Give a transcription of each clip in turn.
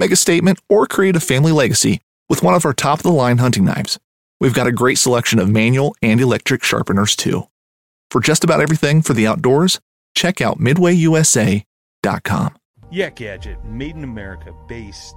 Make a statement or create a family legacy with one of our top of the line hunting knives. We've got a great selection of manual and electric sharpeners too. For just about everything for the outdoors, check out midwayusa.com. Yak Gadget, made in America, based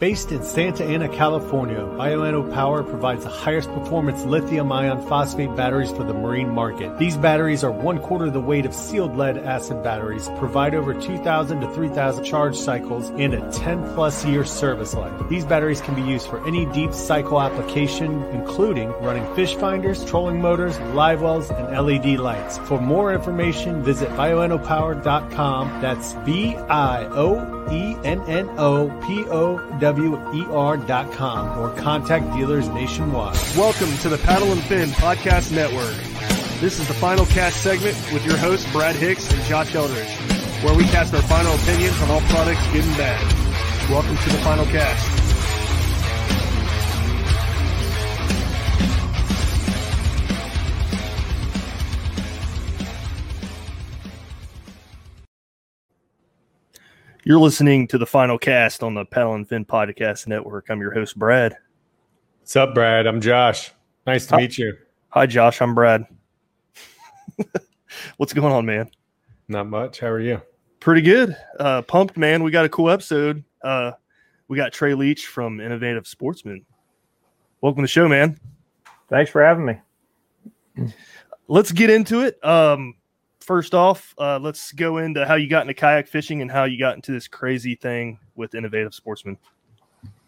Based in Santa Ana, California, Bioenno Power provides the highest performance lithium ion phosphate batteries for the marine market. These batteries are one quarter the weight of sealed lead acid batteries, provide over 2,000 to 3,000 charge cycles, and a 10 plus year service life. These batteries can be used for any deep cycle application, including running fish finders, trolling motors, live wells, and LED lights. For more information, visit bioennopower.com. That's B I O E N N O P O W E R dot com or contact dealers nationwide. Welcome to the Paddle and Fin Podcast Network. This is the final cast segment with your hosts Brad Hicks and Josh Eldridge, where we cast our final opinions on all products good and bad. Welcome to the final cast. You're listening to the final cast on the Paddle and Fin Podcast Network. I'm your host, Brad. What's up, Brad? I'm Josh. Nice to Hi. meet you. Hi, Josh. I'm Brad. What's going on, man? Not much. How are you? Pretty good. Uh, pumped, man. We got a cool episode. Uh, we got Tray Leach from Innovative Sportsman. Welcome to the show, man. Thanks for having me. Let's get into it. Um, first off, uh, let's go into how you got into kayak fishing and how you got into this crazy thing with Innovative Sportsman.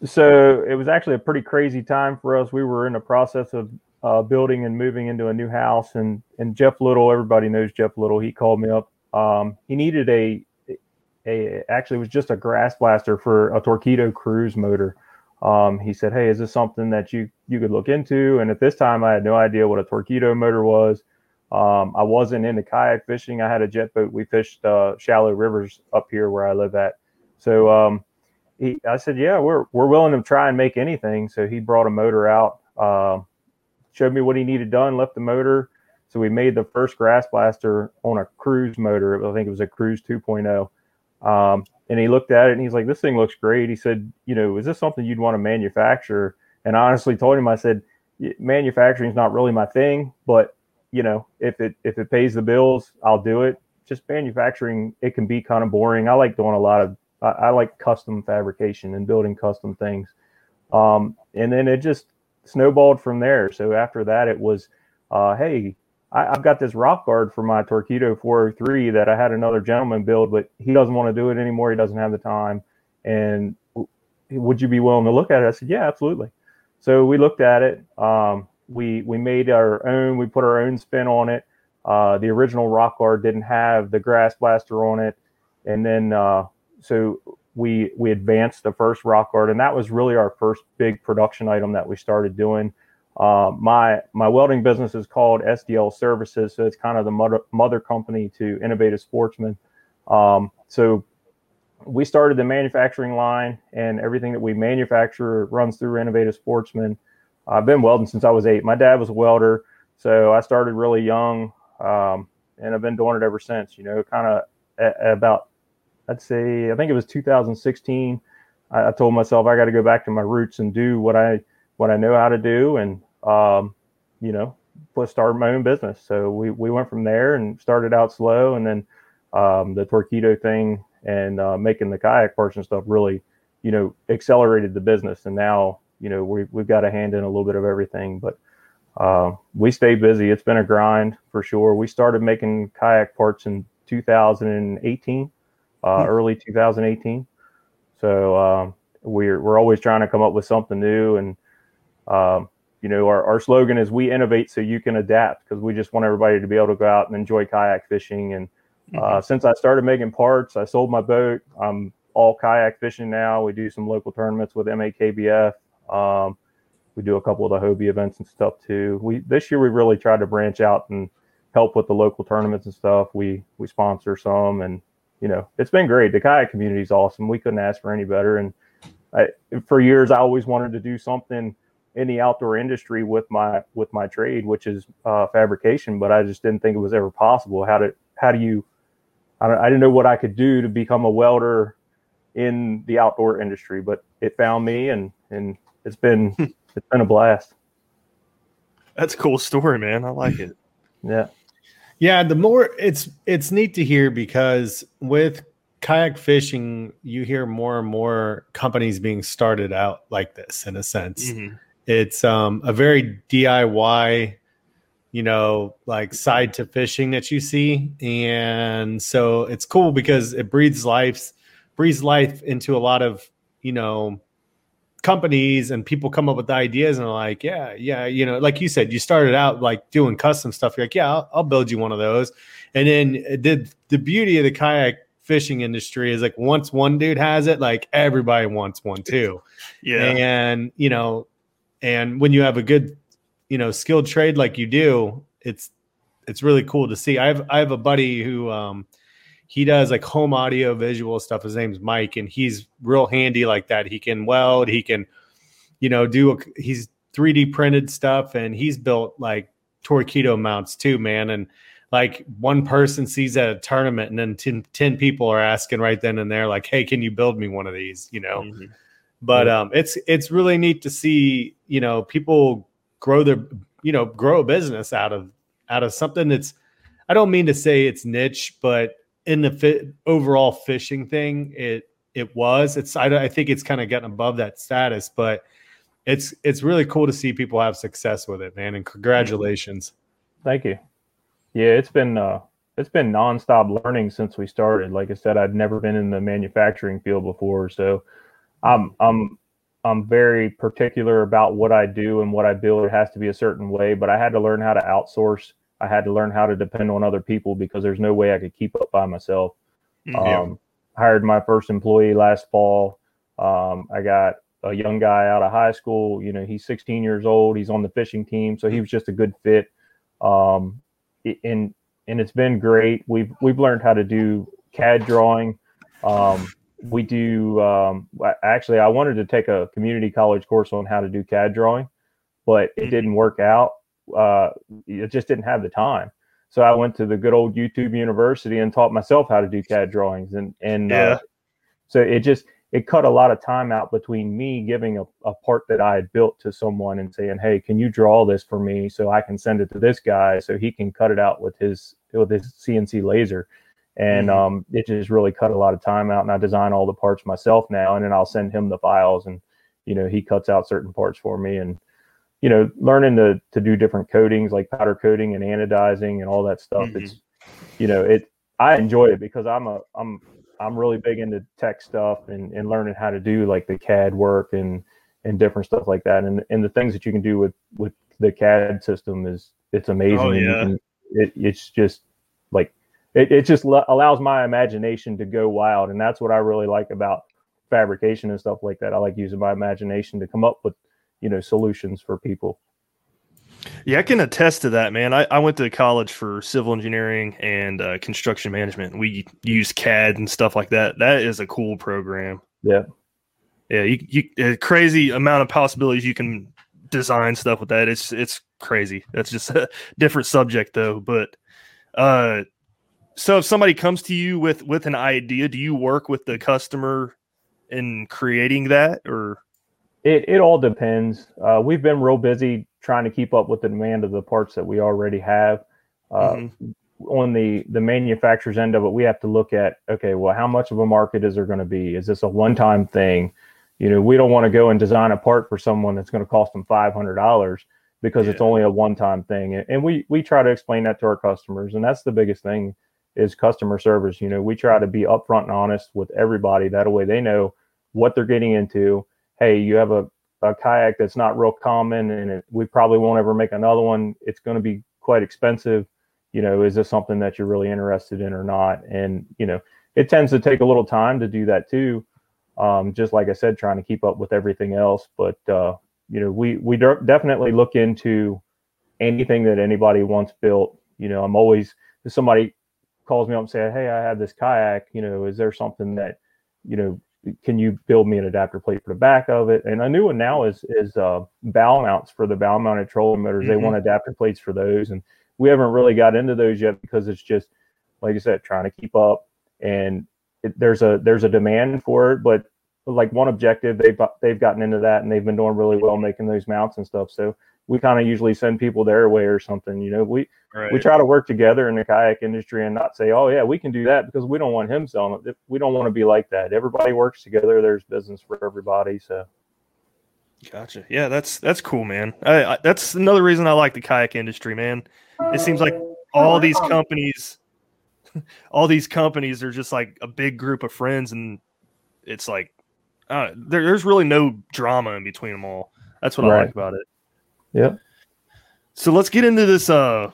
So it was actually a pretty crazy time for us. We were in the process of uh, building and moving into a new house, and and Jeff Little, everybody knows Jeff Little. He called me up. Um, he needed a a actually it was just a grass blaster for a Torqeedo cruise motor. Um, he said, "Hey, is this something that you you could look into?" And at this time, I had no idea what a Torqeedo motor was. Um, I wasn't into kayak fishing. I had a jet boat. We fished uh, shallow rivers up here where I live at. So um, he, I said, "Yeah, we're we're willing to try and make anything." So he brought a motor out, uh, showed me what he needed done, left the motor. So we made the first grass blaster on a cruise motor. I think it was a Cruise 2.0. Um, and he looked at it and he's like, "This thing looks great." He said, "You know, is this something you'd want to manufacture?" And I honestly told him, I said, "Manufacturing is not really my thing, but you know, if it if it pays the bills, I'll do it." Just manufacturing, it can be kind of boring. I like doing a lot of I, I like custom fabrication and building custom things. Um, and then it just snowballed from there. So after that, it was, uh, hey, I, I've got this rock guard for my Torqeedo 403 that I had another gentleman build, but he doesn't want to do it anymore. He doesn't have the time. And would you be willing to look at it? I said, yeah, absolutely. So we looked at it. Um, we we made our own. We put our own spin on it. Uh, the original Rock Guard didn't have the grass blaster on it, and then uh, so we we advanced the first Rock Guard, and that was really our first big production item that we started doing. Uh, my my welding business is called SDL Services, so it's kind of the mother mother company to Innovative Sportsman. Um, so we started the manufacturing line, and everything that we manufacture runs through Innovative Sportsman. I've been welding since I was eight. My dad was a welder, so I started really young, um, and I've been doing it ever since. You know, kind of about I'd say I think it was 2016. I, I told myself I got to go back to my roots and do what I what I know how to do, and um, you know, let's start my own business. So we we went from there and started out slow, and then um, the Torqeedo thing and uh, making the kayak parts and stuff really, you know, accelerated the business. And now, you know, we we've got a hand in a little bit of everything, but uh, we stay busy. It's been a grind for sure. We started making kayak parts in 2018, uh, hmm. early 2018. So um, we're we're always trying to come up with something new and um, you know, our, our slogan is we innovate so you can adapt because we just want everybody to be able to go out and enjoy kayak fishing. And uh, mm-hmm. since I started making parts, I sold my boat. I'm all kayak fishing now. We do some local tournaments with MAKBF. Um, we do a couple of the Hobie events and stuff too. We this year we really tried to branch out and help with the local tournaments and stuff. We we sponsor some, and you know it's been great. The kayak community is awesome. We couldn't ask for any better. And I, for years I always wanted to do something in the outdoor industry with my with my trade, which is uh, fabrication. But I just didn't think it was ever possible. How to how do you? I, I didn't know what I could do to become a welder in the outdoor industry, but it found me, and and it's been it's been a blast. That's a cool story, man. I like it. yeah. Yeah, the more it's it's neat to hear because with kayak fishing, you hear more and more companies being started out like this in a sense. Mm-hmm. It's um, a very DIY, you know, like side to fishing that you see, and so it's cool because it breathes life, breathes life into a lot of you know companies and people come up with ideas and are like, yeah, yeah, you know, like you said, you started out like doing custom stuff. You're like, yeah, I'll, I'll build you one of those. And then the the beauty of the kayak fishing industry is like once one dude has it, like everybody wants one too. yeah. And you know, and when you have a good, you know, skilled trade like you do, it's it's really cool to see. I have I have a buddy who um he does like home audio visual stuff. His name's Mike, and he's real handy like that. He can weld, he can, you know, do a, he's 3D printed stuff, and he's built like Torqeedo mounts too, man. And like one person sees at a tournament, and then 10, 10 people are asking right then and there, like, "Hey, can you build me one of these?" You know. Mm-hmm. But um, it's it's really neat to see you know people grow their you know grow a business out of out of something that's I don't mean to say it's niche, but in the overall fishing thing, it it was. It's I, I think it's kind of gotten above that status, but it's it's really cool to see people have success with it, man. And congratulations. Thank you. Yeah, it's been uh it's been nonstop learning since we started. Like I said, I'd never been in the manufacturing field before, so I'm I'm I'm very particular about what I do and what I build. It has to be a certain way, but I had to learn how to outsource. I had to learn how to depend on other people because there's no way I could keep up by myself. Mm, yeah. Um, hired my first employee last fall. Um, I got a young guy out of high school. You know, he's 16 years old. He's on the fishing team, so he was just a good fit. Um, and and it's been great. We've we've learned how to do CAD drawing. Um, we do um, actually i wanted to take a community college course on how to do cad drawing but it mm-hmm. didn't work out uh, it just didn't have the time so i went to the good old youtube university and taught myself how to do cad drawings and and uh, yeah. uh, so it just it cut a lot of time out between me giving a, a part that i had built to someone and saying hey can you draw this for me so i can send it to this guy so he can cut it out with his with his cnc laser and mm-hmm. um, it just really cut a lot of time out. And I design all the parts myself now, and then I'll send him the files, and you know he cuts out certain parts for me, and you know learning to to do different coatings like powder coating and anodizing and all that stuff. Mm-hmm. It's you know it I enjoy it because I'm a I'm I'm really big into tech stuff and and learning how to do like the CAD work and and different stuff like that and and the things that you can do with with the CAD system is it's amazing. Oh, yeah. can- it, it's just like it, it just lo- allows my imagination to go wild, and that's what I really like about fabrication and stuff like that. I like using my imagination to come up with you know solutions for people. Yeah, I can attest to that, man. I, I went to college for civil engineering and uh, construction management. We use CAD and stuff like that. That is a cool program. Yeah. Yeah, you, you a crazy amount of possibilities you can design stuff with that. It's it's crazy. That's just a different subject though. But uh, so if somebody comes to you with with an idea, do you work with the customer in creating that, or It it all depends. Uh, we've been real busy trying to keep up with the demand of the parts that we already have. Uh, Mhm. On the the manufacturer's end of it, we have to look at okay, well, how much of a market is there going to be? Is this a one time thing? You know, we don't want to go and design a part for someone that's going to cost them five hundred dollars because it's only a one time thing. And- And we we try to explain that to our customers, and that's the biggest thing is customer service. You know, we try to be upfront and honest with everybody. That way, they know what they're getting into. Hey, you have a a kayak that's not real common and it, we probably won't ever make another one. It's going to be quite expensive. You know is this something that you're really interested in or not? And you know it tends to take a little time to do that too. Um, just like i said trying to keep up with everything else. But uh, you know we we de- definitely look into anything that anybody wants built. You know i'm always if somebody calls me up and say hey i have this kayak. You know is there something that you know can you build me an adapter plate for the back of it? And a new one now is is uh, bow mounts for the bow mounted trolling motors. They Mhm. want adapter plates for those, and we haven't really got into those yet because it's just like I said, trying to keep up. And it, there's a there's a demand for it, but like one objective, they've they've gotten into that and they've been doing really well making those mounts and stuff. So we kind of usually send people their way or something. You know, we right? we try to work together in the kayak industry and not say, "Oh yeah, we can do that," because we don't want him selling it. We don't want to be like that. Everybody works together. There's business for everybody. So Gotcha. Yeah, that's that's cool, man. I, I, that's another reason I like the kayak industry, man. It seems like all these companies, all these companies are just like a big group of friends, and it's like uh, there, there's really no drama in between them all. That's what I like about it. Yep. So let's get into this uh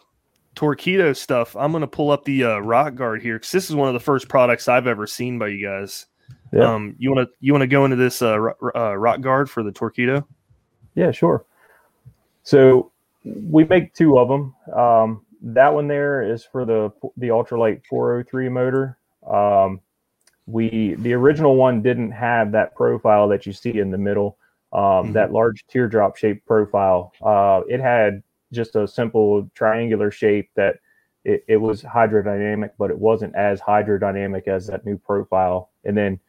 Torqeedo stuff. I'm gonna pull up the uh, rock guard here because this is one of the first products I've ever seen by you guys. Yeah. Um, you wanna you wanna go into this uh, uh rock guard for the Torqeedo? yeah, sure. So we make two of them. Um, that one there is for the the ultralight 403 motor. Um, we the original one didn't have that profile that you see in the middle, um, Mhm. that large teardrop shaped profile. Uh, it had just a simple triangular shape that it, it was hydrodynamic, but it wasn't as hydrodynamic as that new profile. And then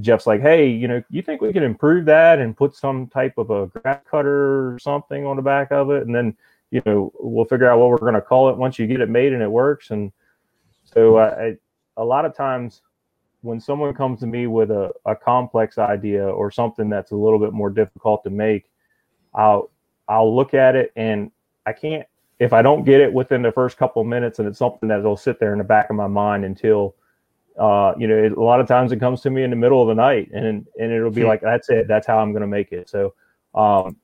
Jeff's like, hey, you know, you think we could improve that and put some type of a grass cutter or something on the back of it? And then, you know, we'll figure out what we're going to call it once you get it made and it works. And so uh, I, a lot of times when someone comes to me with a, a complex idea or something that's a little bit more difficult to make, I'll, I'll look at it and I can't, if I don't get it within the first couple of minutes and it's something that'll sit there in the back of my mind until uh, you know, it, a lot of times it comes to me in the middle of the night, and and it'll be Hmm. like, that's it, that's how I'm going to make it. So, um,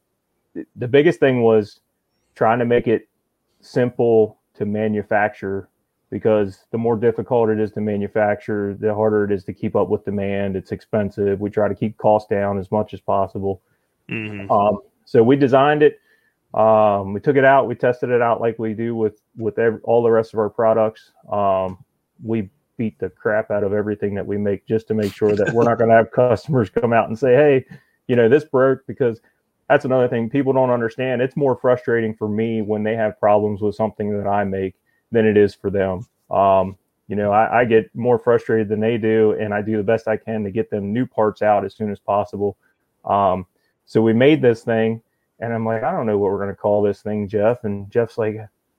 th- the biggest thing was trying to make it simple to manufacture, because the more difficult it is to manufacture, the harder it is to keep up with demand. It's expensive. We try to keep costs down as much as possible. Mhm. Um, so we designed it. Um, we took it out. We tested it out like we do with with ev- all the rest of our products. Um, we beat the crap out of everything that we make just to make sure that we're not going to have customers come out and say, "Hey, you know, this broke." Because that's another thing people don't understand. It's more frustrating for me when they have problems with something that I make than it is for them. Um, you know, I, I get more frustrated than they do, and I do the best I can to get them new parts out as soon as possible. Um, so we made this thing, and I'm like, I don't know what we're going to call this thing, Jeff. And Jeff's like,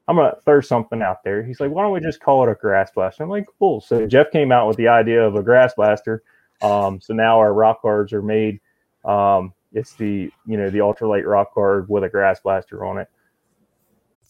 I'm going to throw something out there. He's like, why don't we just call it a grass blaster? I'm like, cool. So Jeff came out with the idea of a grass blaster. Um, so now our rock guards are made. Um, it's the you know the ultralight rock guard with a grass blaster on it.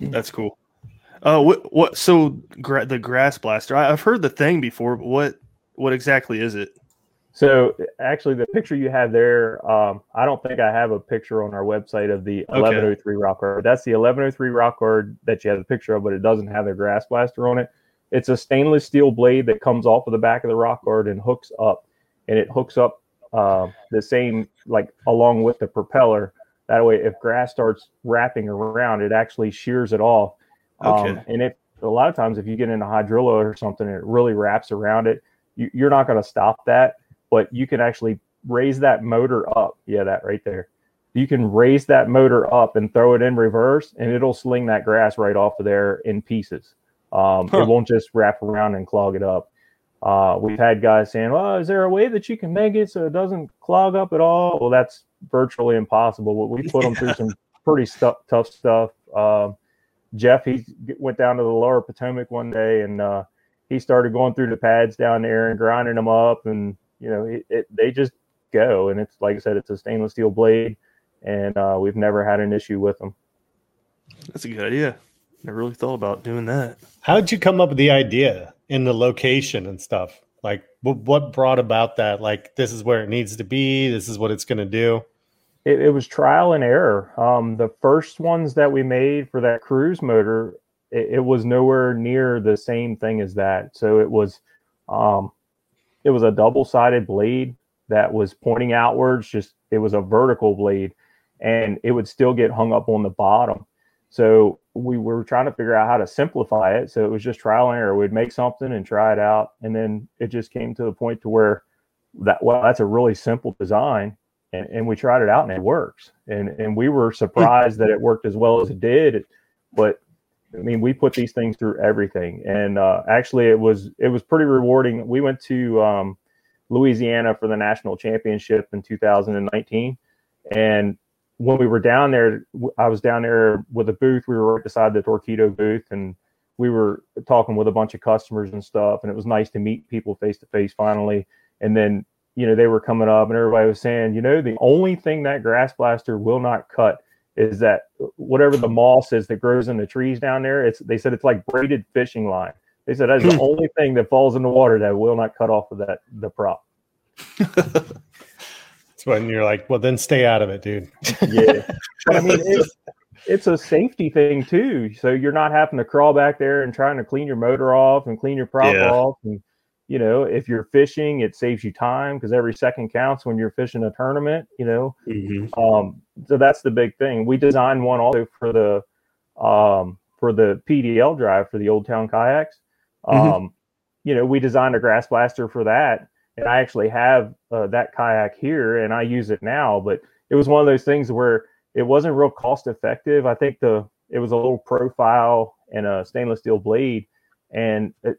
That's cool. Uh, what what? So gra- the grass blaster. I, have heard the thing before, but what what exactly is it? So actually, the picture you have there, um, I don't think I have a picture on our website of the 1103 rock guard. That's the 1103 rock guard that you have a picture of, but it doesn't have a grass blaster on it. It's a stainless steel blade that comes off of the back of the rock guard and hooks up, and it hooks up uh, the same like along with the propeller. That way, if grass starts wrapping around, it actually shears it off. Okay. Um, and if a lot of times, if you get in a hydrilla or something, it really wraps around it. You, you're not going to stop that but you can actually raise that motor up. Yeah, that right there. You can raise that motor up and throw it in reverse, and it'll sling that grass right off of there in pieces. Um, huh. It won't just wrap around and clog it up. Uh, we've had guys saying, "Well, is there a way that you can make it so it doesn't clog up at all?" Well, that's virtually impossible. But we put them through some pretty stu- tough stuff. Uh, Jeff, he went down to the Lower Potomac one day and uh, he started going through the pads down there and grinding them up and you know, it, it, they just go. And it's like I said, it's a stainless steel blade, and uh, we've never had an issue with them. That's a good idea. Never really thought about doing that. How did you come up with the idea in the location and stuff? Like, what brought about that? Like, this is where it needs to be. This is what it's going to do. It, it, was trial and error. Um, the first ones that we made for that cruise motor, it, it, was nowhere near the same thing as that. So it was, um, it was a double sided blade that was pointing outwards. Just it was a vertical blade, and it would still get hung up on the bottom. So we were trying to figure out how to simplify it. So it was just trial and error. We'd make something and try it out, and then it just came to the point to where that well, that's a really simple design, and, and we tried it out and it works. And and we were surprised that it worked as well as it did. But I mean, we put these things through everything, and uh, actually, it was it was pretty rewarding. We went to um, Louisiana for the national championship in 2019, and when we were down there, I was down there with a booth. We were right beside the Torqeedo booth, and we were talking with a bunch of customers and stuff. And it was nice to meet people face to face finally. And then, you know, they were coming up, and everybody was saying, you know, the only thing that grass blaster will not cut is that whatever the moss is that grows in the trees down there, it's they said it's like braided fishing line. They said that's the only thing that falls in the water that will not cut off of that the prop. That's when you're like, well, then stay out of it, dude. yeah, but I mean, it's it's a safety thing too. So you're not having to crawl back there and trying to clean your motor off and clean your prop yeah. off and you know, if you're fishing, it saves you time because every second counts when you're fishing a tournament, you know. Mm-hmm. Um, so that's the big thing. We designed one also for the um, for the PDL drive for the Old Town kayaks. Mm-hmm. Um, mm-hmm. You know, we designed a grass blaster for that, and I actually have uh, that kayak here, and I use it now. But it was one of those things where it wasn't real cost effective. I think the it was a little profile and a stainless steel blade, and it,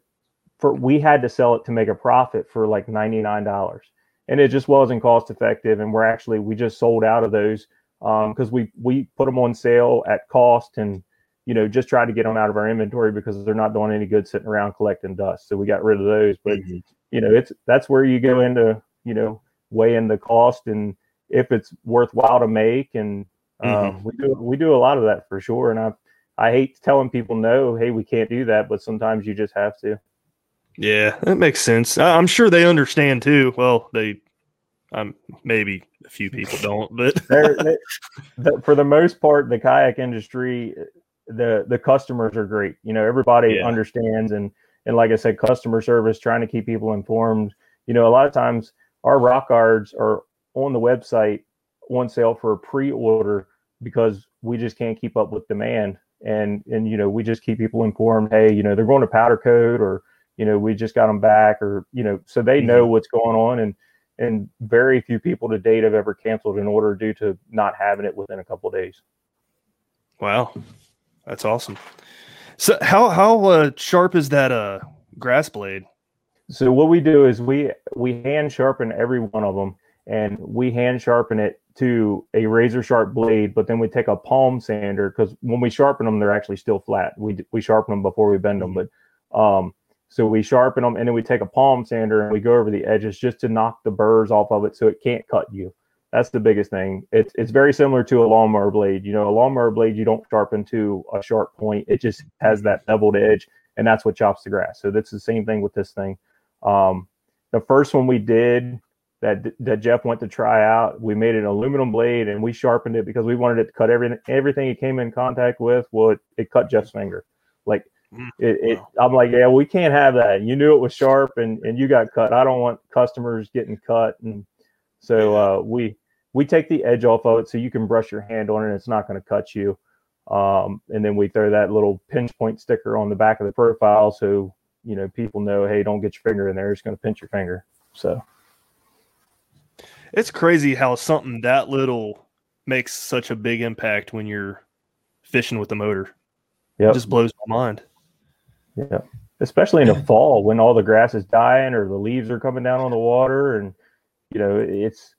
for we had to sell it to make a profit for like $99 and it just wasn't cost effective and we're actually we just sold out of those because um, we we put them on sale at cost and you know just tried to get them out of our inventory because they're not doing any good sitting around collecting dust so we got rid of those but mm-hmm. You know it's that's where you go into you know weighing the cost and if it's worthwhile to make and um, mm-hmm. we do we do a lot of that for sure and i i hate telling people no hey we can't do that but sometimes you just have to yeah, that makes sense. I'm sure they understand too. Well, they, um, maybe a few people don't, but they, the, for the most part, the kayak industry, the the customers are great. You know, everybody yeah. understands, and and like I said, customer service, trying to keep people informed. You know, a lot of times our rock guards are on the website on sale for a pre-order because we just can't keep up with demand, and and you know we just keep people informed. Hey, you know, they're going to powder coat or you know, we just got them back or, you know, so they know mm-hmm. what's going on. And, and very few people to date have ever canceled an order due to not having it within a couple days. Wow. That's awesome. So how, how uh, sharp is that uh, grass blade? So what we do is we, we hand sharpen every one of them and we hand sharpen it to a razor sharp blade, but then we take a palm sander because when we sharpen them, they're actually still flat. We we sharpen them before we bend them, but um, so we sharpen them and then we take a palm sander and we go over the edges just to knock the burrs off of it so it can't cut you. That's the biggest thing. It's it's very similar to a lawnmower blade. You know, a lawnmower blade you don't sharpen to a sharp point. It just has that beveled edge, and that's what chops the grass. So that's the same thing with this thing. Um, the first one we did that that Jeff went to try out, we made an aluminum blade and we sharpened it because we wanted it to cut everything everything it came in contact with. Well, it, it cut Jeff's finger. Like it, it I'm like, yeah, we can't have that. You knew it was sharp and and you got cut. I don't want customers getting cut, and so uh, we we take the edge off of it so you can brush your hand on it. and It's not going to cut you. Um, and then we throw that little pinch point sticker on the back of the profile so you know people know, hey, don't get your finger in there. It's going to pinch your finger. So it's crazy how something that little makes such a big impact when you're fishing with the motor. Yeah, it just blows my mind. Yeah, especially in the fall when all the grass is dying or the leaves are coming down on the water, and you know it's.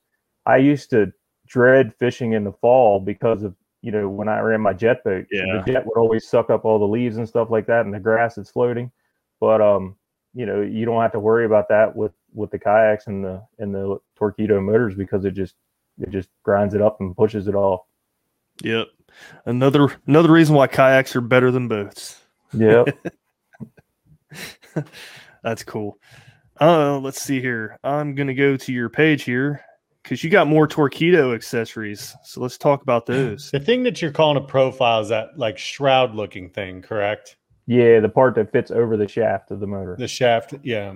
I used to dread fishing in the fall because of you know when I ran my jet boat. Yeah. the jet would always suck up all the leaves and stuff like that, and the grass is floating. But um, you know, you don't have to worry about that with with the kayaks and the and the Torqeedo motors because it just it just grinds it up and pushes it off. Yep. Another another reason why kayaks are better than boats. Yep. That's cool. Uh, let's see here. I'm gonna go to your page here because you got more Torqeedo accessories. So let's talk about those. The thing that you're calling a profile is that like shroud looking thing, correct? Yeah, the part that fits over the shaft of the motor. The shaft, yeah.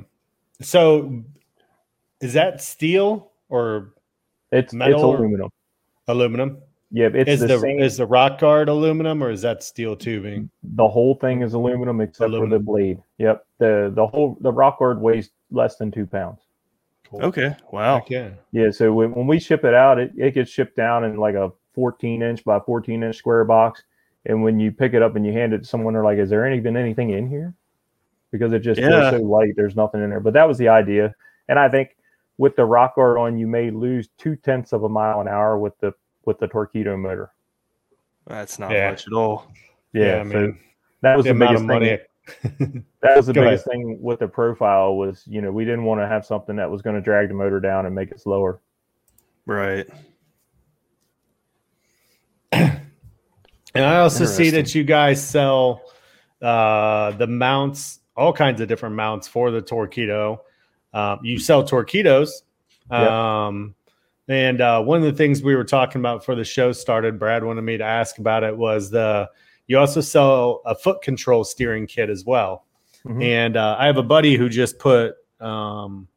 So is that steel or It's Metal it's or- aluminum. aluminum? Yeah, it's is the, the, same. is the rock guard aluminum or is that steel tubing? the whole thing is aluminum except for the blade. Yep. The the whole the rock guard weighs less than two pounds. Cool. Okay. Wow. Heck yeah. Yeah, so when, when we ship it out, it, it gets shipped down in like a 14 inch by 14 inch square box. And when you pick it up and you hand it to someone, they're like, "Is there any been anything in here?" Because it just Yeah. feels so light. There's nothing in there. But that was the idea. And I think with the rock guard on, you may lose two tenths of a mile an hour with the with the Torqeedo motor. That's not Yeah. much at all. Yeah, I so that was the the, amount biggest of thing. Money. that was the Go biggest thing with the profile was you know we didn't want to have something that was going to drag the motor down and make it slower. Right. And I also see that you guys sell uh, the mounts, all kinds of different mounts for the Torqeedo. Um, you sell Torqeedos. Yep. Um, and uh, one of the things we were talking about before the show started, Brad wanted me to ask about it was the you also sell a foot control steering kit as well. Mhm. And uh, I have a buddy who just put um,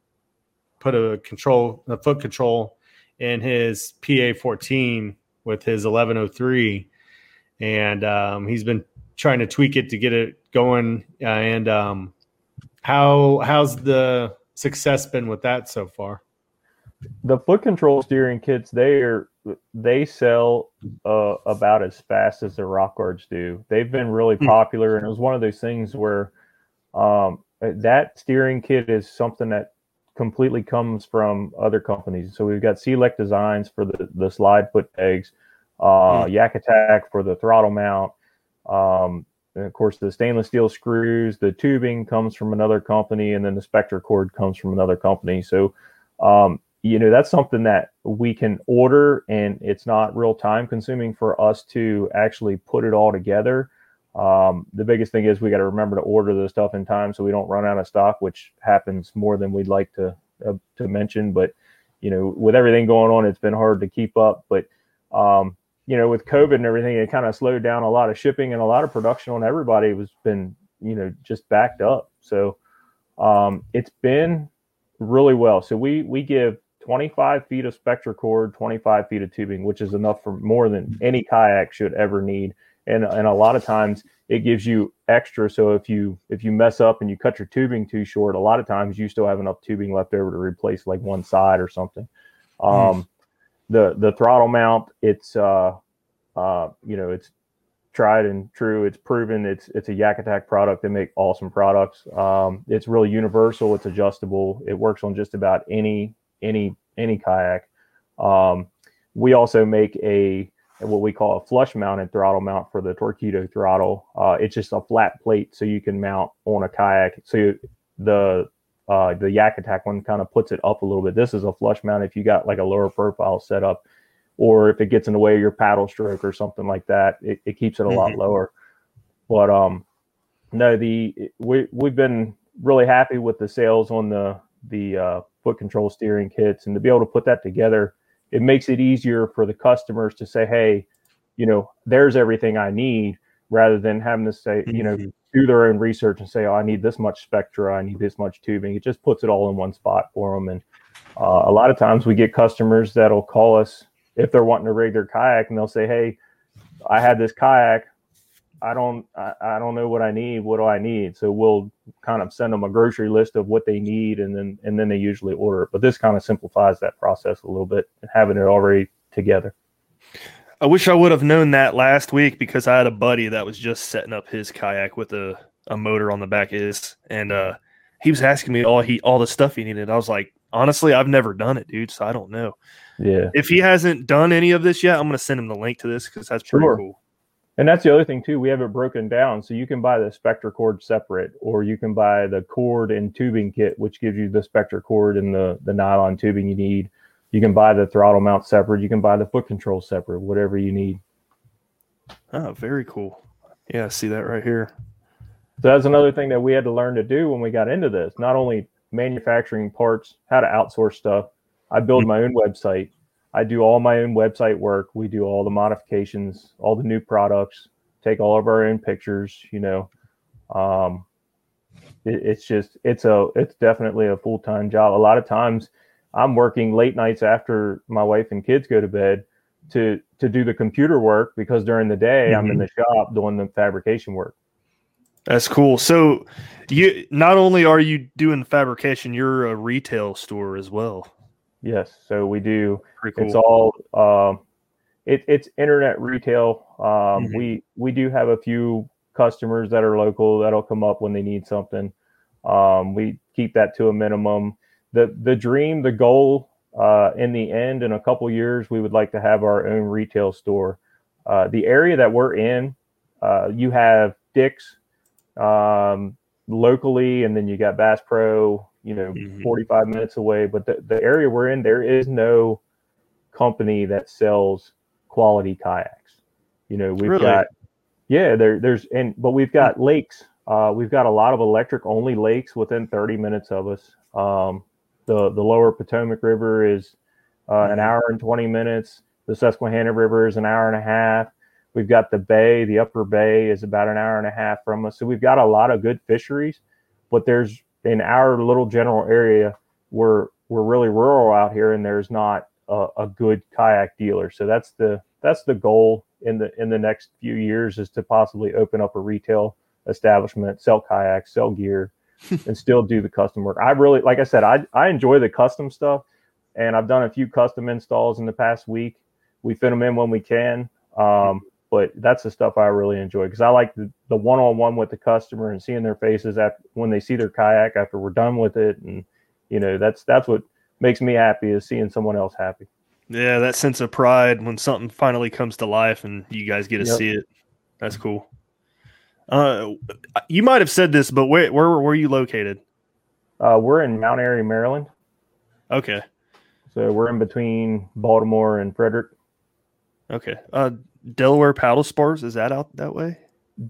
put a control a foot control in his PA 14 with his 1103 and um, he's been trying to tweak it to get it going. Uh, and um, how how's the success been with that so far? The foot control steering kits they are they sell uh, about as fast as the rock guards do. They've been really Hmm. popular, and it was one of those things where um, that steering kit is something that completely comes from other companies. So we've got Sealect Designs for the the slide foot pegs, uh, Yak Attack for the throttle mount. Um, and of course, the stainless steel screws, the tubing comes from another company, and then the Spectra cord comes from another company. So, um, you know, that's something that we can order, and it's not real time consuming for us to actually put it all together. Um, the biggest thing is we got to remember to order the stuff in time so we don't run out of stock, which happens more than we'd like to uh, to mention. But you know, with everything going on, it's been hard to keep up. But um, you know, with COVID and everything, it kind of slowed down a lot of shipping and a lot of production on everybody was been, you know, just backed up. So um, it's been really well. So we we give 25 feet of spectra cord, 25 feet of tubing, which is enough for more than any kayak should ever need. And and a lot of times it gives you extra. So if you if you mess up and you cut your tubing too short, a lot of times you still have enough tubing left over to replace like one side or something. Um, the the throttle mount, it's uh, uh, you know, it's tried and true. It's proven. It's it's a Yak Attack product. They make awesome products. Um, it's really universal. It's adjustable. It works on just about any any any kayak. Um, we also make a what we call a flush mounted throttle mount for the Torqeedo throttle. Uh, it's just a flat plate so you can mount on a kayak. So the uh, the Yak Attack one kind of puts it up a little bit. This is a flush mount if you got like a lower profile setup, or if it gets in the way of your paddle stroke or something like that, it, it keeps it a lot Mm-hmm. lower. But um, no, the we we've been really happy with the sales on the the uh, foot control steering kits, and to be able to put that together, it makes it easier for the customers to say, hey, you know, there's everything I need, rather than having to say, you know, Mhm. do their own research and say, oh, I need this much spectra, I need this much tubing. It just puts it all in one spot for them. And uh, a lot of times we get customers that'll call us if they're wanting to rig their kayak, and they'll say, hey, I had this kayak. I don't I, I don't know what I need. What do I need? So we'll kind of send them a grocery list of what they need and then and then they usually order it. But this kind of simplifies that process a little bit and having it already together. I wish I would have known that last week because I had a buddy that was just setting up his kayak with a, a motor on the back of his, and uh, he was asking me all he all the stuff he needed. I was like, honestly, I've never done it, dude, so I don't know. Yeah. If he hasn't done any of this yet, I'm gonna send him the link to this because that's pretty Sure. cool. And that's the other thing too. We have it broken down, so you can buy the Spectra cord separate, or you can buy the cord and tubing kit, which gives you the Spectra cord and the the nylon tubing you need. You can buy the throttle mount separate. You can buy the foot control separate, whatever you need. Oh, very cool. Yeah, I see that right here. So that's another thing that we had to learn to do when we got into this. Not only manufacturing parts, how to outsource stuff. I build mm-hmm. my own website. I do all my own website work. We do all the modifications, all the new products, take all of our own pictures, you know. Um, it, it's just it's a it's definitely a full-time job. A lot of times I'm working late nights after my wife and kids go to bed to to do the computer work because during the day I'm in the shop doing the fabrication work. That's cool. So you not only are you doing fabrication, you're a retail store as well. Yes, so we do. Cool. It's all um, it, it's internet retail. Um, Mhm. We we do have a few customers that are local that'll come up when they need something. Um, we keep that to a minimum. the The dream, the goal, uh, in the end, in a couple years, we would like to have our own retail store. Uh, the area that we're in, uh, you have Dick's um, locally, and then you got Bass Pro. You know, Mhm. 45 minutes away. But the, the area we're in, there is no company that sells quality kayaks. You know, we've Really? got yeah, there there's and but we've got lakes. Uh, we've got a lot of electric only lakes within 30 minutes of us. Um, the the lower Potomac River is uh, an hour and 20 minutes. The Susquehanna River is an hour and a half. We've got the bay, the upper bay is about an hour and a half from us. So we've got a lot of good fisheries, but there's in our little general area, we're we're really rural out here and there's not a, a good kayak dealer. So that's the that's the goal in the in the next few years is to possibly open up a retail establishment, sell kayaks, sell gear, and still do the custom work. I really like I said, I I enjoy the custom stuff and I've done a few custom installs in the past week. We fit them in when we can. Um, but that's the stuff I really enjoy because I like the, the one-on-one with the customer and seeing their faces after when they see their kayak after we're done with it. And, you know, that's, that's what makes me happy is seeing someone else happy. Yeah, that sense of pride when something finally comes to life and you guys get to Yep. see it. That's cool. Uh, you might have said this, but where where were you located? Uh, we're in Mount Airy, Maryland. Okay, So we're in between Baltimore and Frederick. okay. Uh, Delaware Paddle Sports is that out that way?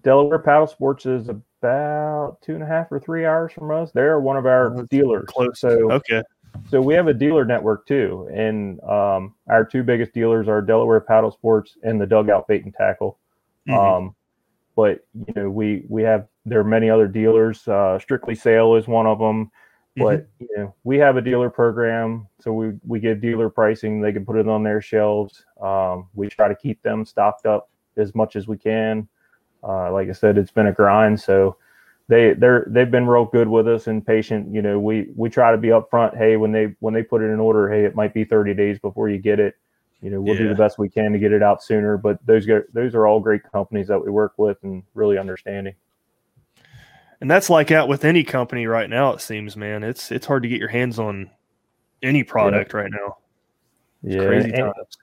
Delaware Paddle Sports is about two and a half or three hours from us. They're one of our Oh, that's dealers. Close. So okay. So we have a dealer network too, and um, our two biggest dealers are Delaware Paddle Sports and the Dugout Bait and Tackle. Mhm. Um, but you know, we we have there are many other dealers. Uh, Strictly Sale is one of them. But you know, we have a dealer program, so we we give dealer pricing. They can put it on their shelves. Um, we try to keep them stocked up as much as we can. Uh, like I said, it's been a grind, so they they're they've been real good with us and patient. You know, we we try to be upfront. Hey, when they when they put it in order, hey, it might be 30 days before you get it. You know, we'll do the best we can to get it out sooner. But those go, those are all great companies that we work with and really understanding. And that's like out with any company right now. It seems, man. It's it's hard to get your hands on any product right now. It's Yeah, crazy times.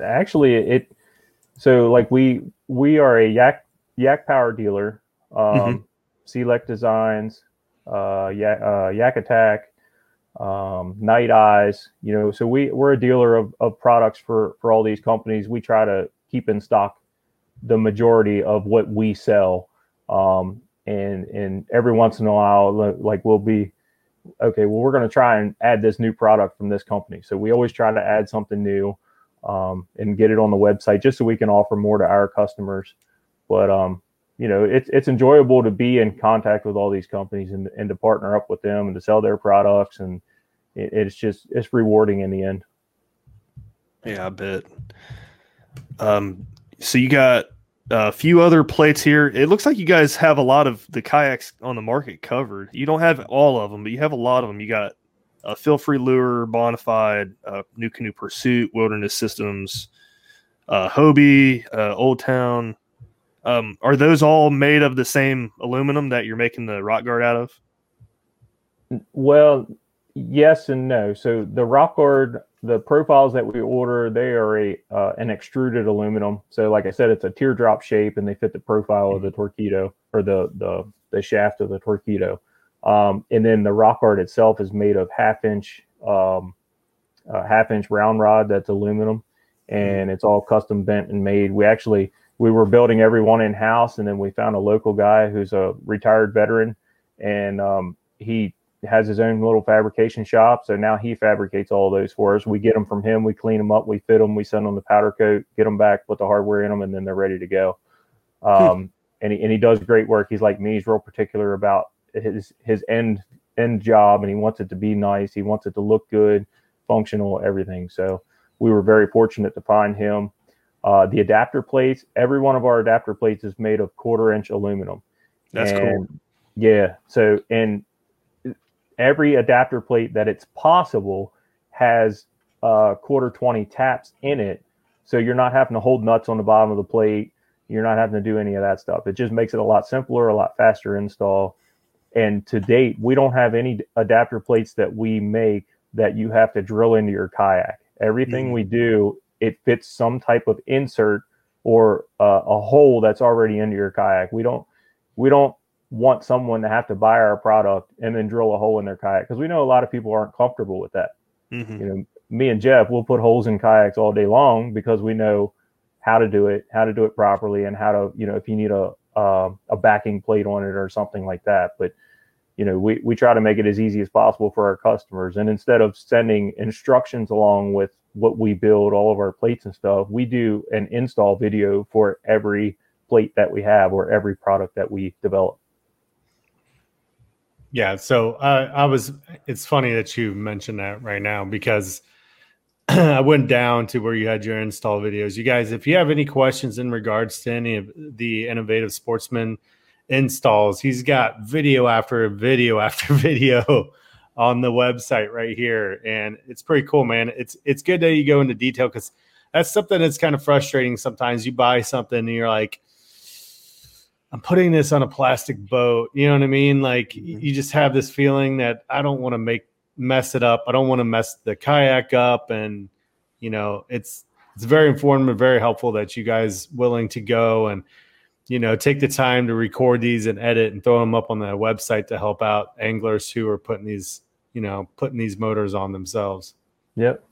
Actually, it so like we we are a yak yak power dealer. Um, Mhm. Sealect Designs, uh, yak, uh, yak Attack, um, Night Eyes. You know, so we we're a dealer of, of products for for all these companies. We try to keep in stock the majority of what we sell. Um, and and every once in a while, like we'll be okay. Well, we're going to try and add this new product from this company. So we always try to add something new um, and get it on the website just so we can offer more to our customers. But um, you know, it's it's enjoyable to be in contact with all these companies and and to partner up with them and to sell their products and it, it's just it's rewarding in the end. Yeah, I bet. Um, so you got a few other plates here. It looks like you guys have a lot of the kayaks on the market covered. You don't have all of them, but you have a lot of them. You got uh, Feel Free Lure, Bonafide, uh, NuCanoe Pursuit, Wilderness Systems, uh, Hobie, uh, Old Town. Um, are those all made of the same aluminum that you're making the rock guard out of? Well, yes and no. So the rock guard, the profiles that we order, they are a uh, an extruded aluminum. So like I said, it's a teardrop shape, and they fit the profile of the Torqeedo or the the the shaft of the Torqeedo. Um, and then the rock guard itself is made of half inch um, uh, half inch round rod that's aluminum, and it's all custom bent and made. We actually we were building every one in house, and then we found a local guy who's a retired veteran, and um, he has his own little fabrication shop. So now he fabricates all those for us. We get them from him, we clean them up, we fit them, we send them the powder coat, get them back, put the hardware in them, and then they're ready to go. Um, and he and he does great work. He's like me. He's real particular about his his end end job, and he wants it to be nice. He wants it to look good, functional, everything. So we were very fortunate to find him. Uh, the adapter plates, every one of our adapter plates is made of quarter inch aluminum. That's cool. Yeah. So, and every adapter plate that it's possible has uh, quarter 20 taps in it. So you're not having to hold nuts on the bottom of the plate. You're not having to do any of that stuff. It just makes it a lot simpler, a lot faster install. And to date, we don't have any adapter plates that we make that you have to drill into your kayak. Everything Mhm. we do, it fits some type of insert or uh, a hole that's already into your kayak. We don't we don't want someone to have to buy our product and then drill a hole in their kayak because we know a lot of people aren't comfortable with that. Mhm. You know, me and Jeff we'll put holes in kayaks all day long because we know how to do it, how to do it properly, and how to you know if you need a uh, a backing plate on it or something like that. But you know, we we try to make it as easy as possible for our customers, and instead of sending instructions along with what we build, all of our plates and stuff, we do an install video for every plate that we have or every product that we develop. Yeah, so uh, I was. It's funny that you mentioned that right now because I went down to where you had your install videos. You guys, if you have any questions in regards to any of the innovative sportsman installs, he's got video after video after video on the website right here, and it's pretty cool, man. It's it's good that you go into detail because that's something that's kind of frustrating. Sometimes you buy something and you're like, I'm putting this on a plastic boat. You know what I mean? Like y- mm-hmm. you just have this feeling that I don't want to make mess it up. I don't want to mess the kayak up. And you know, it's it's very informative, very helpful that you guys willing to go and you know take the time to record these and edit and throw them up on the website to help out anglers who are putting these you know putting these motors on themselves. Yep.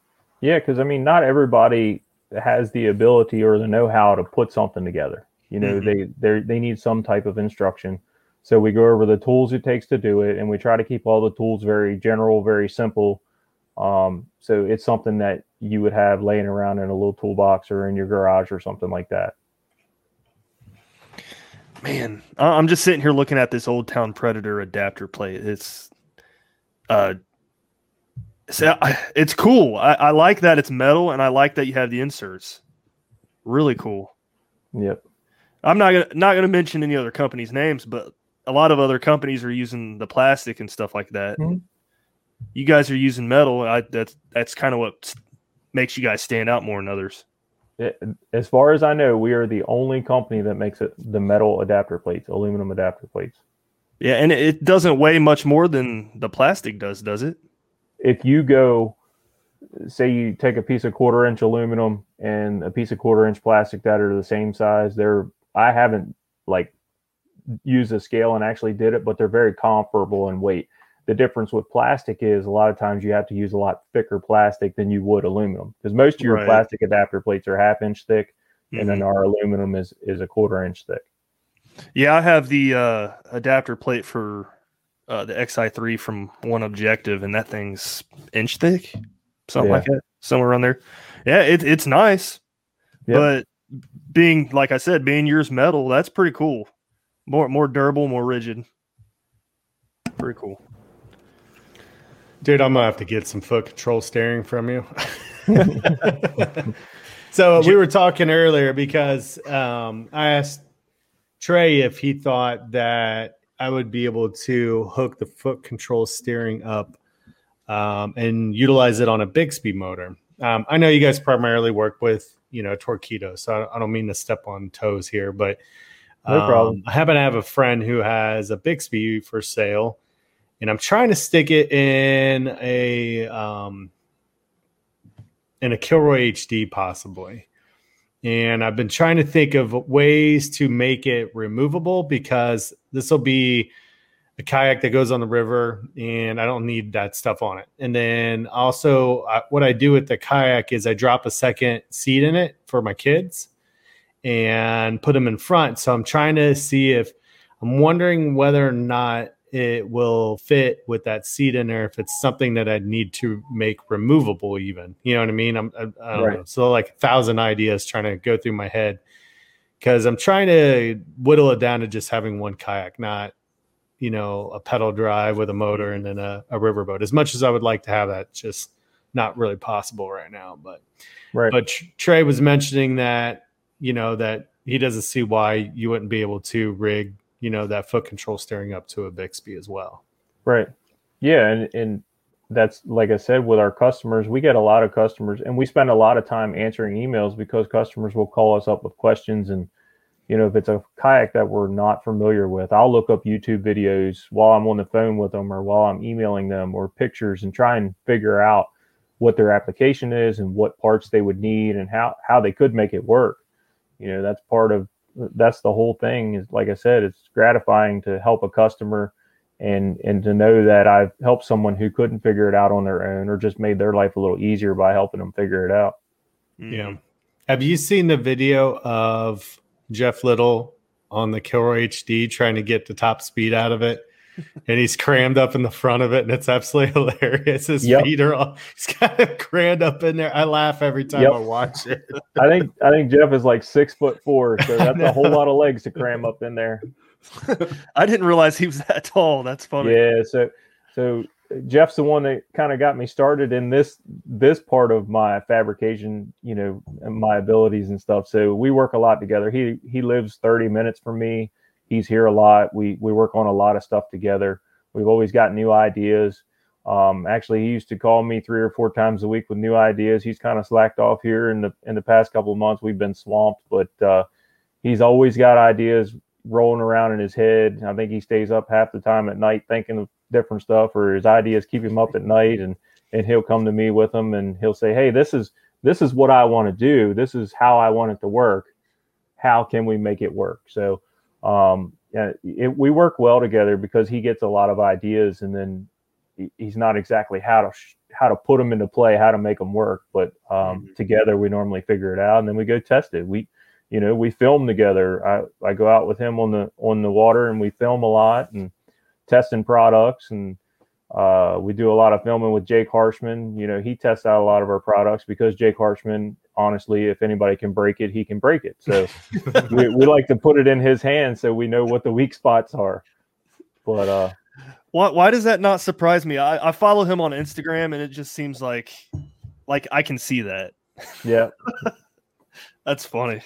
Yeah, because I mean, not everybody has the ability or the know-how to put something together. You know, Mhm. they they they need some type of instruction. So we go over the tools it takes to do it, and we try to keep all the tools very general, very simple. Um, so it's something that you would have laying around in a little toolbox or in your garage or something like that. Man, I'm just sitting here looking at this Old Town Predator adapter plate. It's uh so I, it's cool. I, I like that it's metal and I like that you have the inserts. Really cool. Yep. I'm not gonna not gonna mention any other companies' names, but a lot of other companies are using the plastic and stuff like that. Mhm. You guys are using metal. I, that's that's kind of what makes you guys stand out more than others. It, as far as I know, we are the only company that makes it the metal adapter plates, aluminum adapter plates. Yeah, and it, it doesn't weigh much more than the plastic does, does it? if you go say you take a piece of quarter inch aluminum and a piece of quarter inch plastic that are the same size. They're I haven't like used a scale and actually did it, but they're very comparable in weight. The difference with plastic is a lot of times you have to use a lot thicker plastic than you would aluminum because most of your Right. plastic adapter plates are half inch thick, and Mhm. then our aluminum is is a quarter inch thick. Yeah, I have the uh, adapter plate for uh, the XI3 from One Objective, and that thing's inch thick, something Yeah. like that, somewhere around there. Yeah, it, it's nice, Yep. but being like I said, being yours metal, that's pretty cool. More more durable, more rigid. Pretty cool. Dude, I'm gonna have to get some foot control steering from you. so we were talking earlier because um, I asked Tray if he thought that I would be able to hook the foot control steering up um, and utilize it on a Bixpy motor. Um, I know you guys primarily work with you know Torqeedo, so I, I don't mean to step on toes here, but No problem. um, I happen to have a friend who has a Bixpy for sale, and I'm trying to stick it in a um, in a Kilroy HD possibly. And I've been trying to think of ways to make it removable because this will be a kayak that goes on the river and I don't need that stuff on it. And then also, uh, what I do with the kayak is I drop a second seat in it for my kids and put them in front. So I'm trying to see if I'm wondering whether or not it will fit with that seat in there. If it's something that I'd need to make removable, even you know what I mean. I'm I, I don't Right. know. So like a thousand ideas trying to go through my head because I'm trying to whittle it down to just having one kayak, not you know a pedal drive with a motor and then a, a riverboat. As much as I would like to have that, just not really possible right now. But Right. but Tray was mentioning that you know that he doesn't see why you wouldn't be able to rig you know that foot control steering up to a Bixpy as well. Right. Yeah, and and that's like I said with our customers, we get a lot of customers and we spend a lot of time answering emails because customers will call us up with questions and you know if it's a kayak that we're not familiar with, I'll look up YouTube videos while I'm on the phone with them or while I'm emailing them or pictures and try and figure out what their application is and what parts they would need and how how they could make it work. You know, that's part of that's the whole thing is like I said, it's gratifying to help a customer and and to know that I've helped someone who couldn't figure it out on their own or just made their life a little easier by helping them figure it out. Yeah. Have you seen the video of Jeff Little on the Kilroy HD trying to get the top speed out of it? And he's crammed up in the front of it, and it's absolutely hilarious. His Yep. feet are all he's kind of crammed up in there. I laugh every time Yep. I watch it. I think I think Jeff is like six foot four, so that's a whole lot of legs to cram up in there. I didn't realize he was that tall. That's funny. Yeah, so so Jeff's the one that kind of got me started in this this part of my fabrication, you know, my abilities and stuff. So we work a lot together. He he lives 30 minutes from me. He's here a lot. We we work on a lot of stuff together. We've always got new ideas. Um, actually, he used to call me three or four times a week with new ideas. He's kind of slacked off here in the in the past couple of months. We've been swamped, but uh, he's always got ideas rolling around in his head. I think he stays up half the time at night thinking of different stuff, or his ideas keep him up at night, and and he'll come to me with them, and he'll say, "Hey, this is this is what I want to do. This is how I want it to work. How can we make it work?" So, um, yeah, it, we work well together because he gets a lot of ideas, and then he- he's not exactly how to sh- how to put them into play, how to make them work, but um, together we normally figure it out, and then we go test it. We you know we film together i i go out with him on the on the water and we film a lot and testing products and uh, we do a lot of filming with Jake Harshman. You know, he tests out a lot of our products because Jake Harshman, honestly, if anybody can break it, he can break it. So we, we like to put it in his hands so we know what the weak spots are. But uh, Why, why does that not surprise me? I, I follow him on Instagram and it just seems like like I can see that. yeah, That's funny.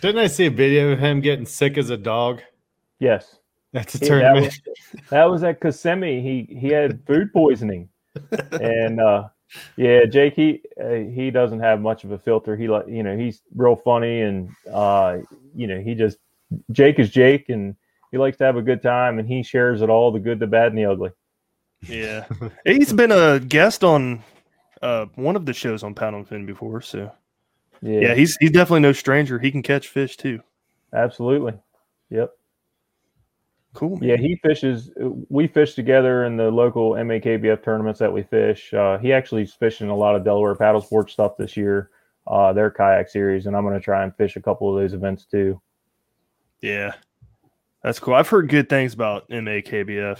Didn't I see a video of him getting sick as a dog? yes, That's a He- that tournament. was, that was at Kissimmee. He he had food poisoning, and uh, yeah, Jake he uh, he doesn't have much of a filter. He like you know he's real funny and uh, you know he just Jake is Jake and he likes to have a good time and he shares it all the good, the bad, and the ugly. Yeah. He's been a guest on uh, one of the shows on Paddle and Fin before, so Yeah, yeah, he's he's definitely no stranger. He can catch fish too. absolutely. Yep. Cool. man. Yeah, he fishes. We fish together in the local MAKBF tournaments that we fish. Uh, he actually is fishing a lot of Delaware paddle sports stuff this year, uh, their kayak series, and I'm going to try and fish a couple of those events too. Yeah, that's cool. I've heard good things about MAKBF.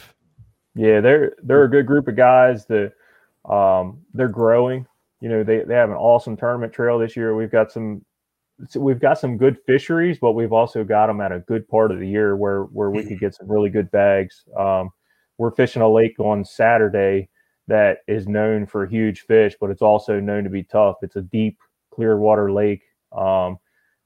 Yeah, they're they're a good group of guys that um, they're growing. You know, they, they have an awesome tournament trail this year. We've got some so we've got some good fisheries, but we've also got them at a good part of the year where where we could get some really good bags. Um, we're fishing a lake on Saturday that is known for huge fish, but it's also known to be tough. It's a deep, clear water lake. Um,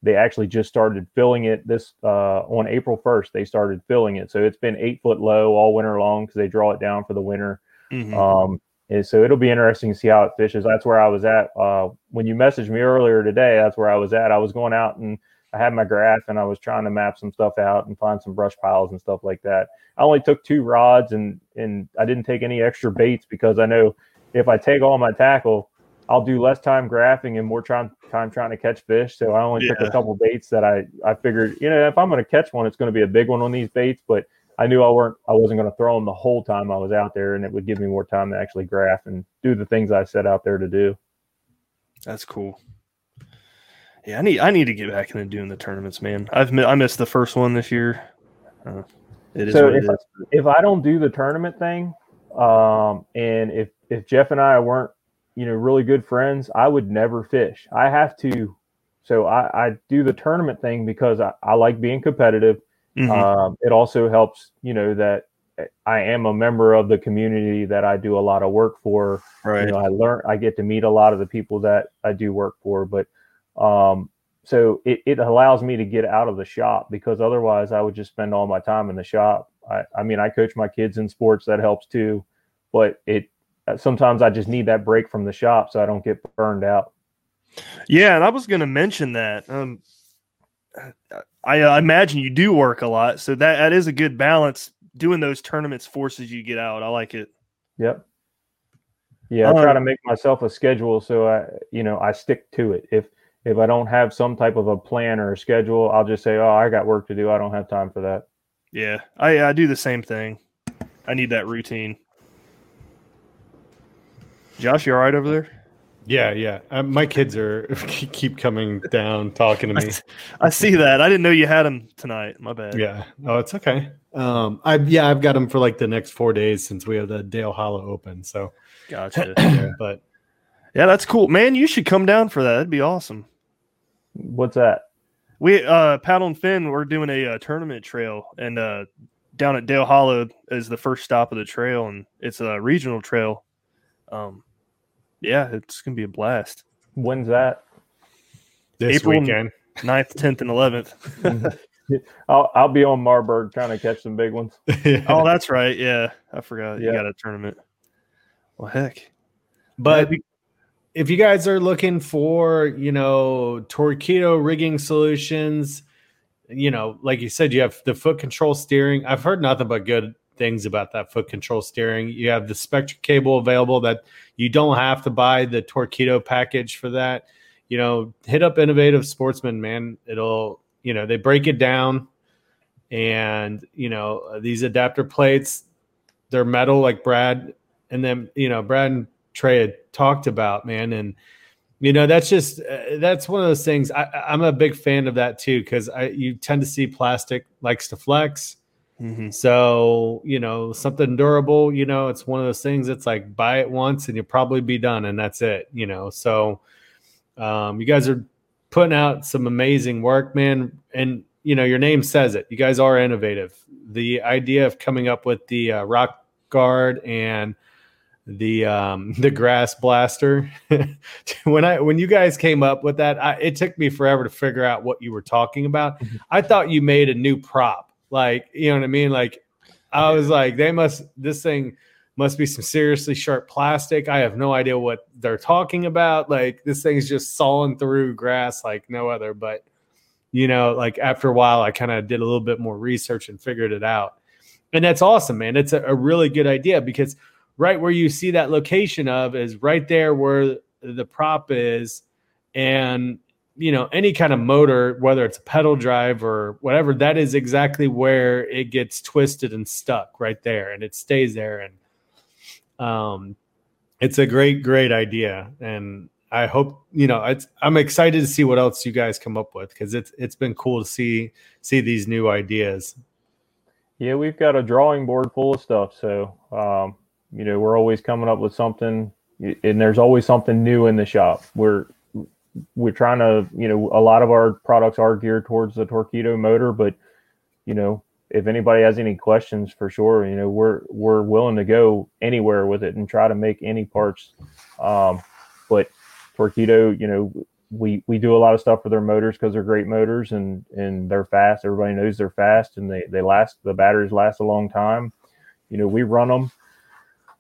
they actually just started filling it this uh, on April 1st. They started filling it, so it's been eight foot low all winter long because they draw it down for the winter. Mhm. Um, and so it'll be interesting to see how it fishes. That's where I was at uh, when you messaged me earlier today. That's where I was at. I was going out and I had my graph and I was trying to map some stuff out and find some brush piles and stuff like that. I only took two rods and and I didn't take any extra baits because I know if I take all my tackle, I'll do less time graphing and more time time trying to catch fish. So I only took a couple baits that I I figured you know if I'm going to catch one, it's going to be a big one on these baits, but I knew I weren't I wasn't going to throw them the whole time I was out there, and it would give me more time to actually graph and do the things I set out there to do. That's cool. Yeah, I need I need to get back into doing the tournaments, man. I've mi- I missed the first one this year. Uh, it is So what it if I, if I don't do the tournament thing, um, and if if Jeff and I weren't you know really good friends, I would never fish. I have to. So I, I do the tournament thing because I, I like being competitive. Mhm. Um, it also helps, you know, that I am a member of the community that I do a lot of work for. right. You know, I learn, I get to meet a lot of the people that I do work for, but um, so it, it allows me to get out of the shop because otherwise I would just spend all my time in the shop. I, I mean, I coach my kids in sports, that helps too, but it sometimes I just need that break from the shop so I don't get burned out. Yeah, and I was going to mention that. Um, I, I imagine you do work a lot, so that that is a good balance. Doing those tournaments forces you to get out. I like it. Yep. Yeah, I try Um, to make myself a schedule so I, you know, I stick to it. If if I don't have some type of a plan or a schedule, I'll just say, "Oh, I got work to do. I don't have time for that." Yeah, I I do the same thing. I need that routine. Josh, you all right over there? Yeah, yeah. Uh, my kids are keep coming down talking to me. I see that. I didn't know you had them tonight. My bad. Yeah. Oh, it's okay. Um, I yeah, I've got them for like the next four days since we have the Dale Hollow open. So, Gotcha. yeah, but yeah, that's cool, man. You should come down for that. That'd be awesome. What's that? We uh paddle and fin. We're doing a, uh tournament trail, and uh down at Dale Hollow is the first stop of the trail, and it's a regional trail. Um, yeah, it's gonna be a blast. When's that? this April weekend, 9th, tenth, and eleventh. I'll I'll be on Marburg trying to catch some big ones. Oh, that's right. Yeah, I forgot. You got a tournament. Well, heck. but if you guys are looking for, you know, Torqeedo rigging solutions, you know, like you said, you have the foot control steering. I've heard nothing but good things about that foot control steering. You have the Spectra cable available that you don't have to buy the Torqeedo package for that. You know, hit up Innovative Sportsman, man. It'll, you know, they break it down and, you know, these adapter plates, they're metal like Brad and then, you know, Brad and Tray had talked about, man. And, you know, that's just, uh, that's one of those things. I, I'm a big fan of that too, because you tend to see plastic likes to flex. Mm-hmm. So, you know, something durable, you know, it's one of those things that's like buy it once and you'll probably be done and that's it, you know. So, um, you guys are putting out some amazing work, man. And, you know, your name says it. You guys are innovative. The idea of coming up with the uh, rock guard and the um the grass blaster when i when you guys came up with that I, it took me forever to figure out what you were talking about i thought you made a new prop like you know what i mean? Like i was like they must this thing must be some seriously sharp plastic. I have no idea what they're talking about. Like this thing's just sawing through grass like no other. But you know like after a while i kind of did a little bit more research and figured it out. And that's awesome man. It's a, a really good idea because right where you see that location of is right there where the prop is, and you know any kind of motor, whether it's a pedal drive or whatever, that is exactly where it gets twisted and stuck right there, and it stays there. And um, it's a great, great idea, and I hope you know. It's I'm excited to see what else you guys come up with because it's it's been cool to see see these new ideas. Yeah, we've got a drawing board full of stuff. So, um, you know, we're always coming up with something, and there's always something new in the shop. We're we're trying to, you know, a lot of our products are geared towards the Torqeedo motor, but you know, if anybody has any questions, for sure, you know, we're we're willing to go anywhere with it and try to make any parts. Um, but Torqeedo, you know, we we do a lot of stuff for their motors because they're great motors and and they're fast. Everybody knows they're fast and they they last. The batteries last a long time. You know, we run them.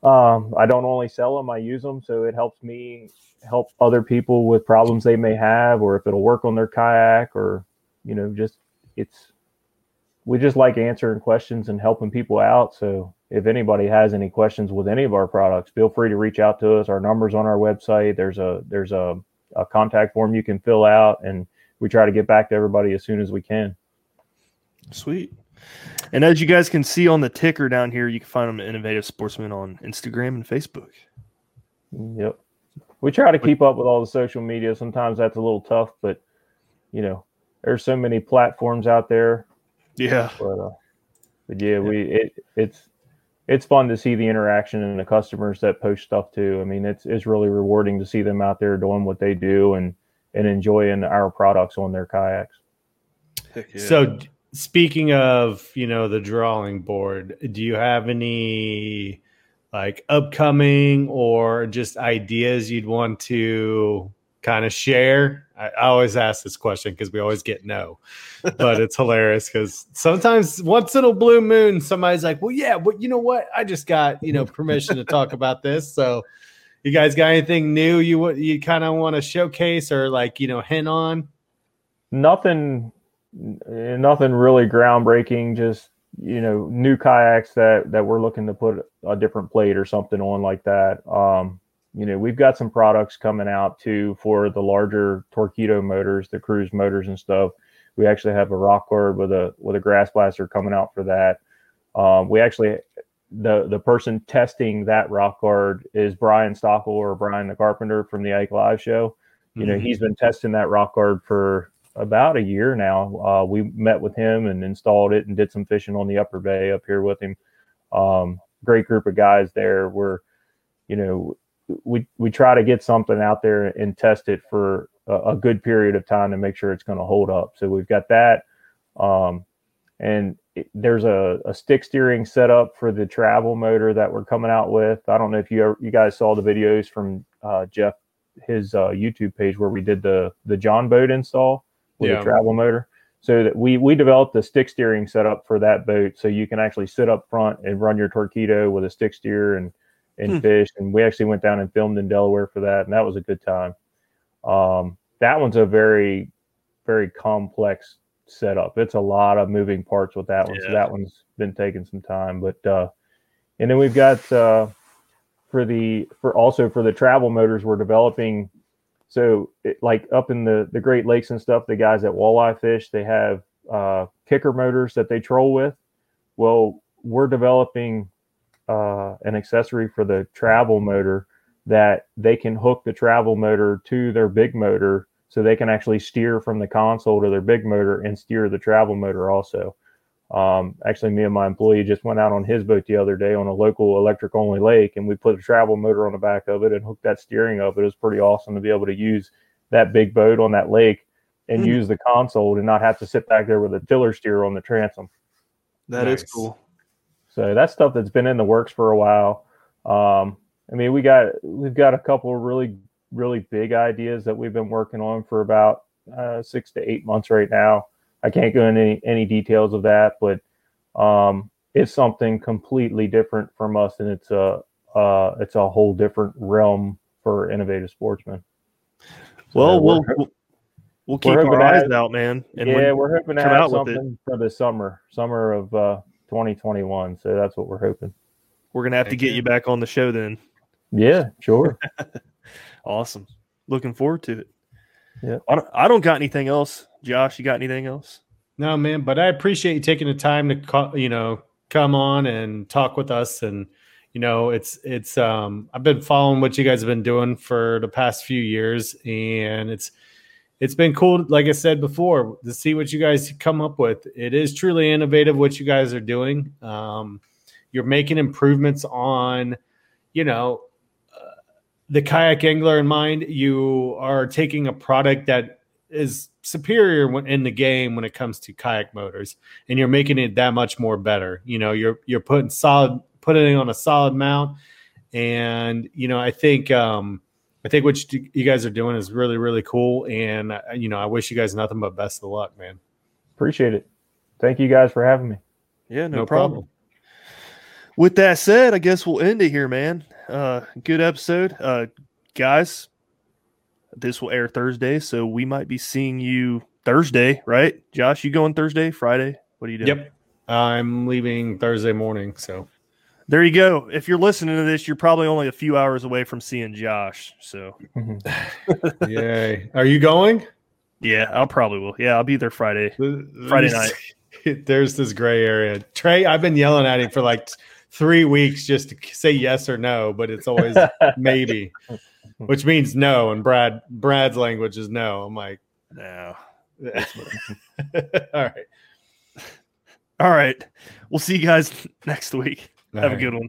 Um, I don't only sell them; I use them, so it helps me help other people with problems they may have, or if it'll work on their kayak, or you know, just it's. We just like answering questions and helping people out. So if anybody has any questions with any of our products, feel free to reach out to us. Our numbers on our website. There's a there's a a contact form you can fill out, and we try to get back to everybody as soon as we can. Sweet. And as you guys can see on the ticker down here, you can find them at Innovative Sportsman on Instagram and Facebook. Yep. We try to keep up with all the social media. Sometimes that's a little tough, but you know, there's so many platforms out there. Yeah. But, uh, but yeah, we it it's it's fun to see the interaction and the customers that post stuff too. I mean, it's it's really rewarding to see them out there doing what they do and and enjoying our products on their kayaks. Yeah. So speaking of, you know, the drawing board, do you have any like upcoming or just ideas you'd want to kind of share? I, I always ask this question because we always get no, but it's hilarious because sometimes once in a blue moon, somebody's like, "Well, yeah, but you know what? I just got you know permission to talk about this." So, you guys got anything new you would you kind of want to showcase or like you know hint on? Nothing, nothing really groundbreaking. Just you know, new kayaks that that we're looking to put a different plate or something on like that. Um, you know, we've got some products coming out too for the larger Torqeedo motors, the cruise motors and stuff. We actually have a rock guard with a with a grass blaster coming out for that. Um, we actually the the person testing that rock guard is Brian Stockel or Brian the Carpenter from the Ike Live show. You mm-hmm. know, he's been testing that rock guard for about a year now. Uh, we met with him and installed it and did some fishing on the upper bay up here with him. Um, great group of guys there. We're, you know, we we try to get something out there and test it for a, a good period of time to make sure it's going to hold up. So we've got that, um, and it, there's a, a stick steering setup for the travel motor that we're coming out with. I don't know if you ever, you guys saw the videos from uh, Jeff his uh, YouTube page where we did the the John boat install with yeah. the travel motor. So that we we developed the stick steering setup for that boat, so you can actually sit up front and run your Torqeedo with a stick steer and and hmm. fish. And we actually went down and filmed in Delaware for that, and that was a good time. Um, that one's a very, very complex setup. It's a lot of moving parts with that one. Yeah. So that one's been taking some time. But uh, and then we've got uh, for the for also for the travel motors we're developing. So it, like up in the the Great Lakes and stuff, the guys at Walleye Fish they have uh, kicker motors that they troll with. Well, we're developing uh, an accessory for the travel motor that they can hook the travel motor to their big motor so they can actually steer from the console to their big motor and steer the travel motor also. Um, actually, me and my employee just went out on his boat the other day on a local electric only lake and we put a travel motor on the back of it and hooked that steering up. It was pretty awesome to be able to use that big boat on that lake and mm. use the console and not have to sit back there with a tiller steer on the transom. That nice. is cool. So that's stuff that's been in the works for a while. Um, I mean, we got we've got a couple of really really big ideas that we've been working on for about uh, six to eight months right now. I can't go into any, any details of that, but um, it's something completely different from us, and it's a uh, it's a whole different realm for Innovative Sportsman. Well, we'll, we'll we'll keep our eyes out, man. And yeah, we're hoping to have something for the summer, summer of uh, 2021. So that's what we're hoping. We're gonna have to get you. you back on the show then. Yeah, sure. Awesome. Looking forward to it. Yeah. I don't, I don't got anything else. Josh, you got anything else? No, man, but I appreciate you taking the time to call, you know, come on and talk with us and you know, it's it's um I've been following what you guys have been doing for the past few years and it's it's been cool like I said before to see what you guys come up with. It is truly innovative what you guys are doing. Um you're making improvements on you know uh, the kayak angler in mind. You are taking a product that is superior when- in the game when it comes to kayak motors and you're making it that much more better you know you're you're putting solid putting it on a solid mount and you know i think um i think what you, you guys are doing is really really cool and uh, you know i wish you guys nothing but best of luck man Appreciate it. Thank you guys for having me. Yeah, no, No problem. problem. With that said, I guess we'll end it here, man. Uh, good episode, uh, guys. This will air Thursday, so we might be seeing you Thursday, right? Josh, you going Thursday, Friday? What are you doing? yep i'm leaving thursday morning so There you go. If you're listening to this, you're probably only a few hours away from seeing Josh. So mm-hmm. yay are you going yeah, I'll probably will. Yeah, I'll be there Friday. Friday night. there's this gray area Tray i've been yelling at him for like three weeks just to say yes or no but it's always maybe which means no and brad brad's language is no i'm like No. all right All right. We'll see you guys next week. Have a good one.